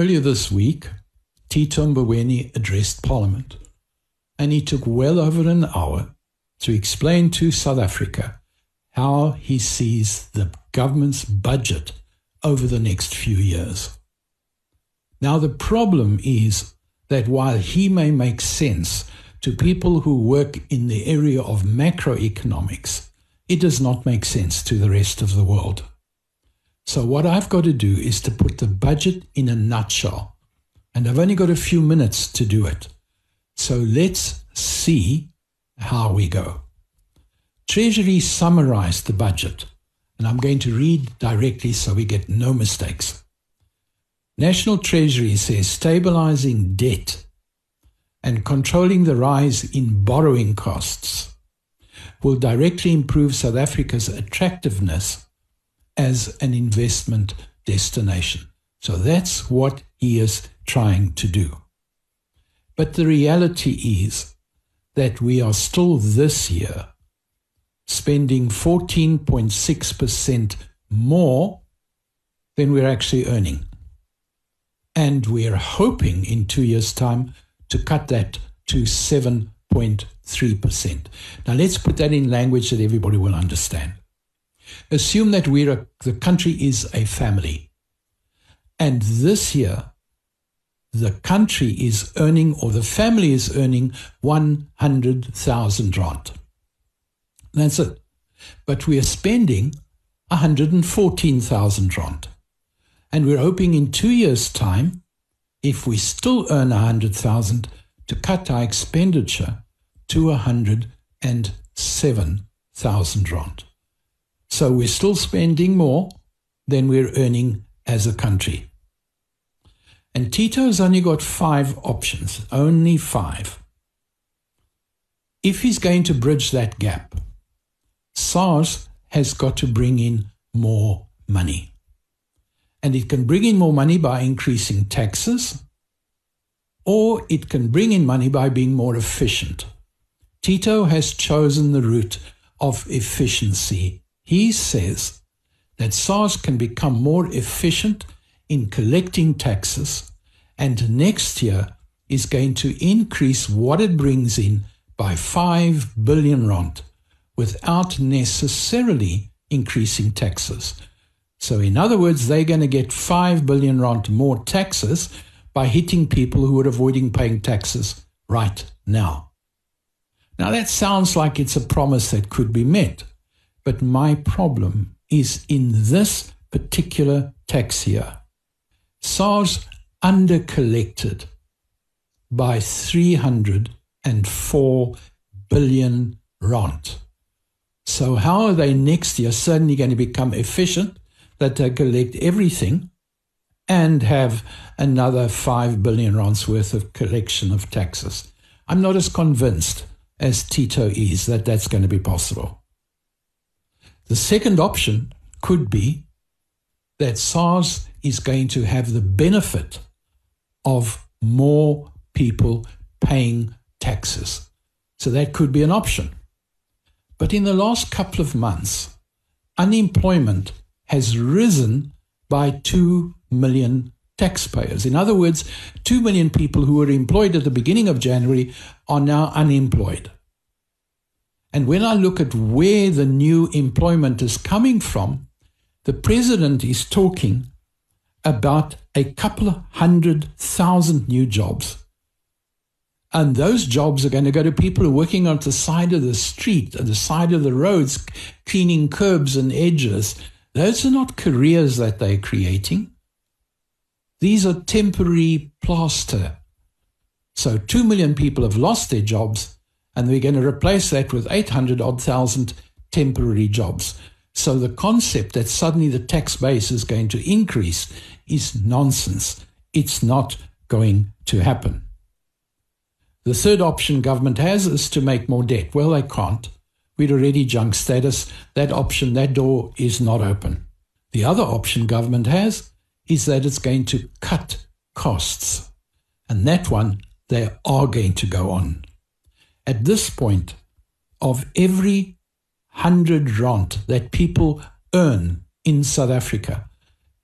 Earlier this week, Tito Mboweni addressed Parliament, and he took well over an hour to explain to South Africa how he sees the government's budget over the next few years. Now, the problem is that while he may make sense to people who work in the area of macroeconomics, it does not make sense to the rest of the world. So, what I've got to do is to put the budget in a nutshell. And I've only got a few minutes to do it. So, let's see how we go. Treasury summarized the budget, and I'm going to read directly so we get no mistakes. National Treasury says stabilizing debt and controlling the rise in borrowing costs will directly improve South Africa's attractiveness as an investment destination. So that's what he is trying to do. But the reality is that we are still this year spending 14.6% more than we're actually earning. And we're hoping in two years' time to cut that to 7.3%. Now, let's put that in language that everybody will understand. Assume that we're a, the country is a family. And this year, the country is earning, or the family is earning 100,000 rand. That's it. But we are spending 114,000 rand. And we're hoping in two years' time, if we still earn 100,000, to cut our expenditure to 107,000 rand. So we're still spending more than we're earning as a country. And Tito's only got five options, only five. If he's going to bridge that gap, SARS has got to bring in more money. And it can bring in more money by increasing taxes, or it can bring in money by being more efficient. Tito has chosen the route of efficiency. He says that SARS can become more efficient in collecting taxes, and next year is going to increase what it brings in by 5 billion rand without necessarily increasing taxes. So, in other words, they're going to get 5 billion rand more taxes by hitting people who are avoiding paying taxes right now. Now, that sounds like it's a promise that could be met, but my problem is in this particular tax year. SARS undercollected by 304 billion rand. So, how are they next year suddenly going to become efficient that they collect everything and have another 5 billion rands worth of collection of taxes? I'm not as convinced as Tito is that that's going to be possible. The second option could be that SARS is going to have the benefit of more people paying taxes. So that could be an option. But in the last couple of months, unemployment has risen by 2 million taxpayers. In other words, 2 million people who were employed at the beginning of January are now unemployed. And when I look at where the new employment is coming from, the president is talking about a couple of hundred thousand new jobs. And those jobs are going to go to people who are working on the side of the street, on the side of the roads, cleaning curbs and edges. Those are not careers that they're creating. These are temporary plaster. So two million people have lost their jobs, and we're going to replace that with 800 odd thousand temporary jobs. So the concept that suddenly the tax base is going to increase is nonsense. It's not going to happen. The third option government has is to make more debt. Well, they can't. We'd already junk status. That option, that door is not open. The other option government has is that it's going to cut costs. And that one, they are going to go on. At this point, of every hundred rand that people earn in South Africa,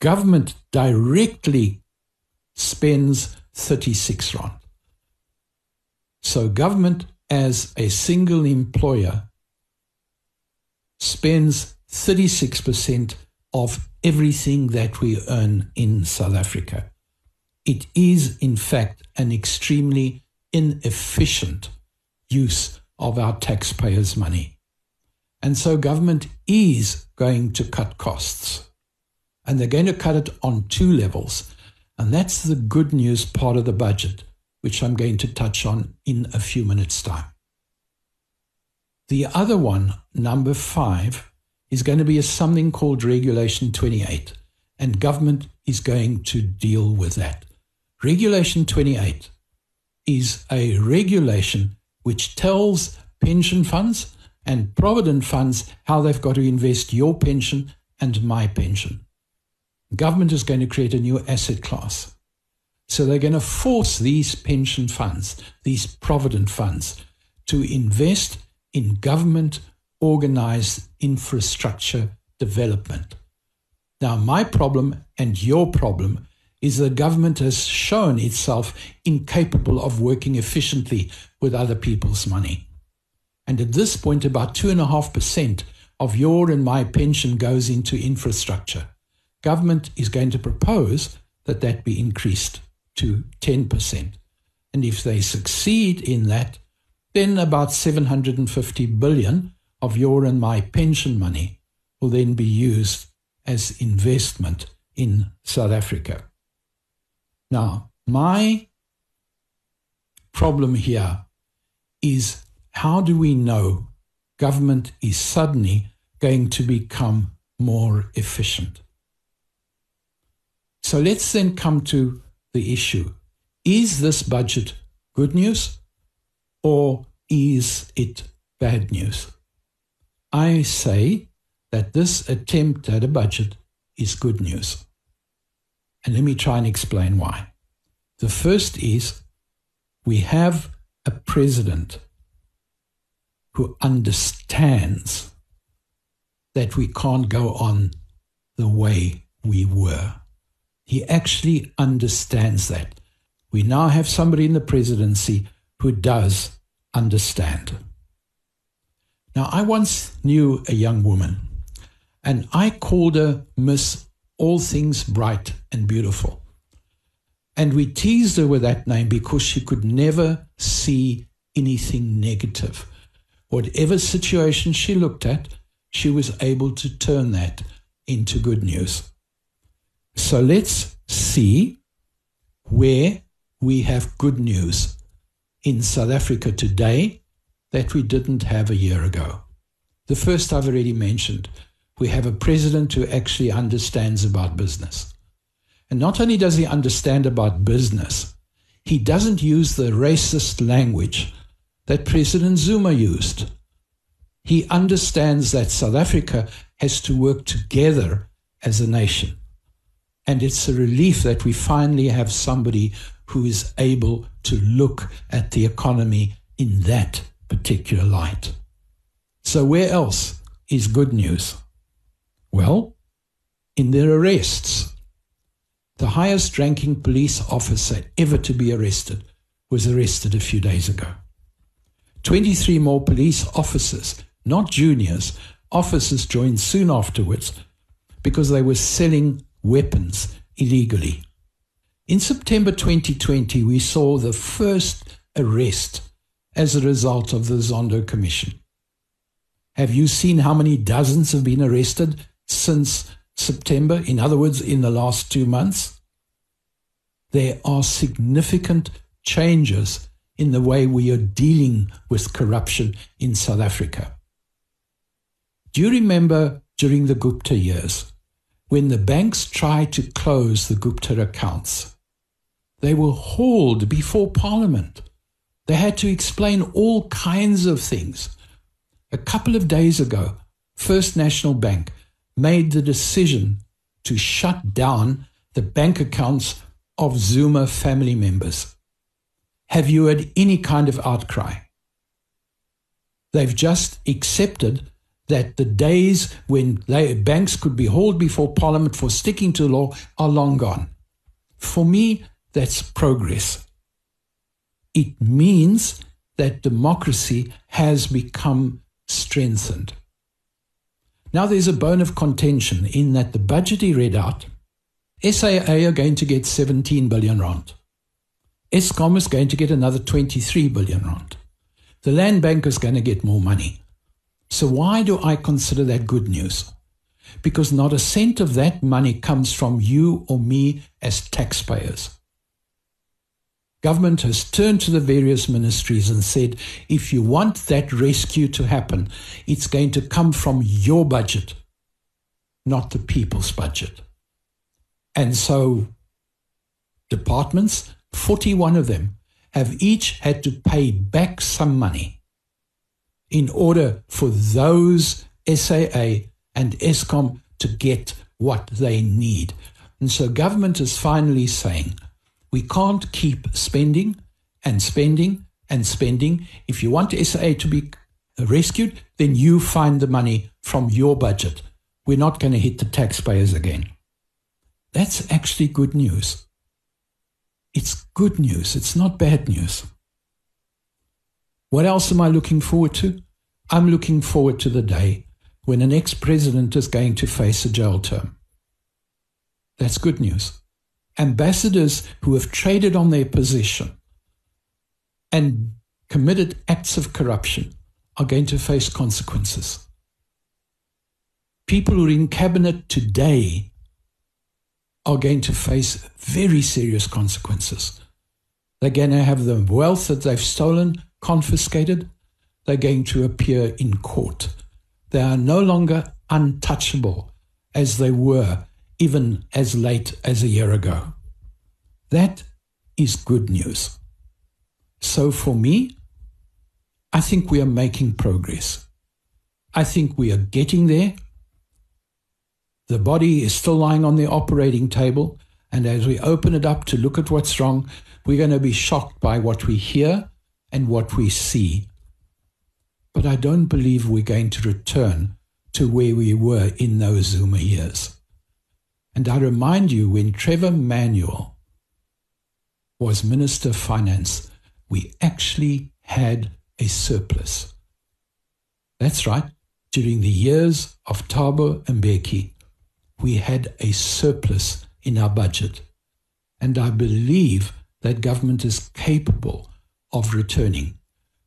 government directly spends 36 rand. So government as a single employer spends 36% of everything that we earn in South Africa. It is, in fact, an extremely inefficient use of our taxpayers' money. And so government is going to cut costs. And they're going to cut it on two levels. And that's the good news part of the budget, which I'm going to touch on in a few minutes' time. The other one, number five, is going to be something called Regulation 28, and government is going to deal with that. Regulation 28 is a regulation which tells pension funds and provident funds how they've got to invest your pension and my pension. Government is going to create a new asset class. So they're going to force these pension funds, these provident funds, to invest in government organized infrastructure development. Now, my problem and your problem is the government has shown itself incapable of working efficiently with other people's money. And at this point, about 2.5% of your and my pension goes into infrastructure. Government is going to propose that that be increased to 10%. And if they succeed in that, then about 750 billion of your and my pension money will then be used as investment in South Africa. Now, my problem here is how do we know government is suddenly going to become more efficient? So let's then come to the issue. Is this budget good news or is it bad news? I say that this attempt at a budget is good news. And let me try and explain why. The first is we have a president who understands that we can't go on the way we were. He actually understands that. We now have somebody in the presidency who does understand. Now, I once knew a young woman, and I called her Miss All Things Bright and Beautiful. And we teased her with that name because she could never see anything negative. Whatever situation she looked at, she was able to turn that into good news. So let's see where we have good news in South Africa today that we didn't have a year ago. The first I've already mentioned, we have a president who actually understands about business. And not only does he understand about business, he doesn't use the racist language that President Zuma used. He understands that South Africa has to work together as a nation. And it's a relief that we finally have somebody who is able to look at the economy in that particular light. So, where else is good news? Well, in their arrests. The highest ranking police officer ever to be arrested was arrested a few days ago. 23 more police officers, not juniors, officers joined soon afterwards because they were selling weapons illegally. In September 2020, we saw the first arrest as a result of the Zondo Commission. Have you seen how many dozens have been arrested since September? In other words, in the last two months? There are significant changes in the way we are dealing with corruption in South Africa. Do you remember during the Gupta years when the banks tried to close the Gupta accounts? They were hauled before Parliament they had to explain all kinds of things. A couple of days ago, First National Bank made the decision to shut down the bank accounts of Zuma family members. Have you had any kind of outcry? They've just accepted that the days when they, banks could be hauled before Parliament for sticking to law are long gone. For me, that's progress. It means that democracy has become strengthened. Now there's a bone of contention in that the budget he read out, SAA are going to get 17 billion rand. Eskom is going to get another 23 billion rand. The land bank is going to get more money. So why do I consider that good news? Because not a cent of that money comes from you or me as taxpayers. Government has turned to the various ministries and said, if you want that rescue to happen, it's going to come from your budget, not the people's budget. And so, departments, 41 of them, have each had to pay back some money in order for those SAA and Eskom to get what they need. And so, government is finally saying, we can't keep spending and spending and spending. If you want SA to be rescued, then you find the money from your budget. We're not going to hit the taxpayers again. That's actually good news. It's good news. It's not bad news. What else am I looking forward to? I'm looking forward to the day when an ex president is going to face a jail term. That's good news ambassadors who have traded on their position and committed acts of corruption are going to face consequences. People who are in cabinet today are going to face very serious consequences. They're going to have the wealth that they've stolen confiscated. They're going to appear in court. They are no longer untouchable as they were even as late as a year ago. That is good news. So for me, I think we are making progress. I think we are getting there. The body is still lying on the operating table, and as we open it up to look at what's wrong, we're going to be shocked by what we hear and what we see. But I don't believe we're going to return to where we were in those Zuma years. And I remind you, when Trevor Manuel was Minister of Finance, we actually had a surplus. That's right. During the years of Thabo Mbeki, we had a surplus in our budget. And I believe that government is capable of returning.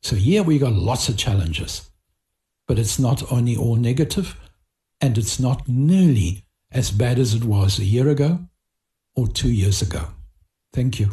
So, here we got lots of challenges, but it's not only all negative, and it's not nearly as bad as it was a year ago or two years ago. Thank you.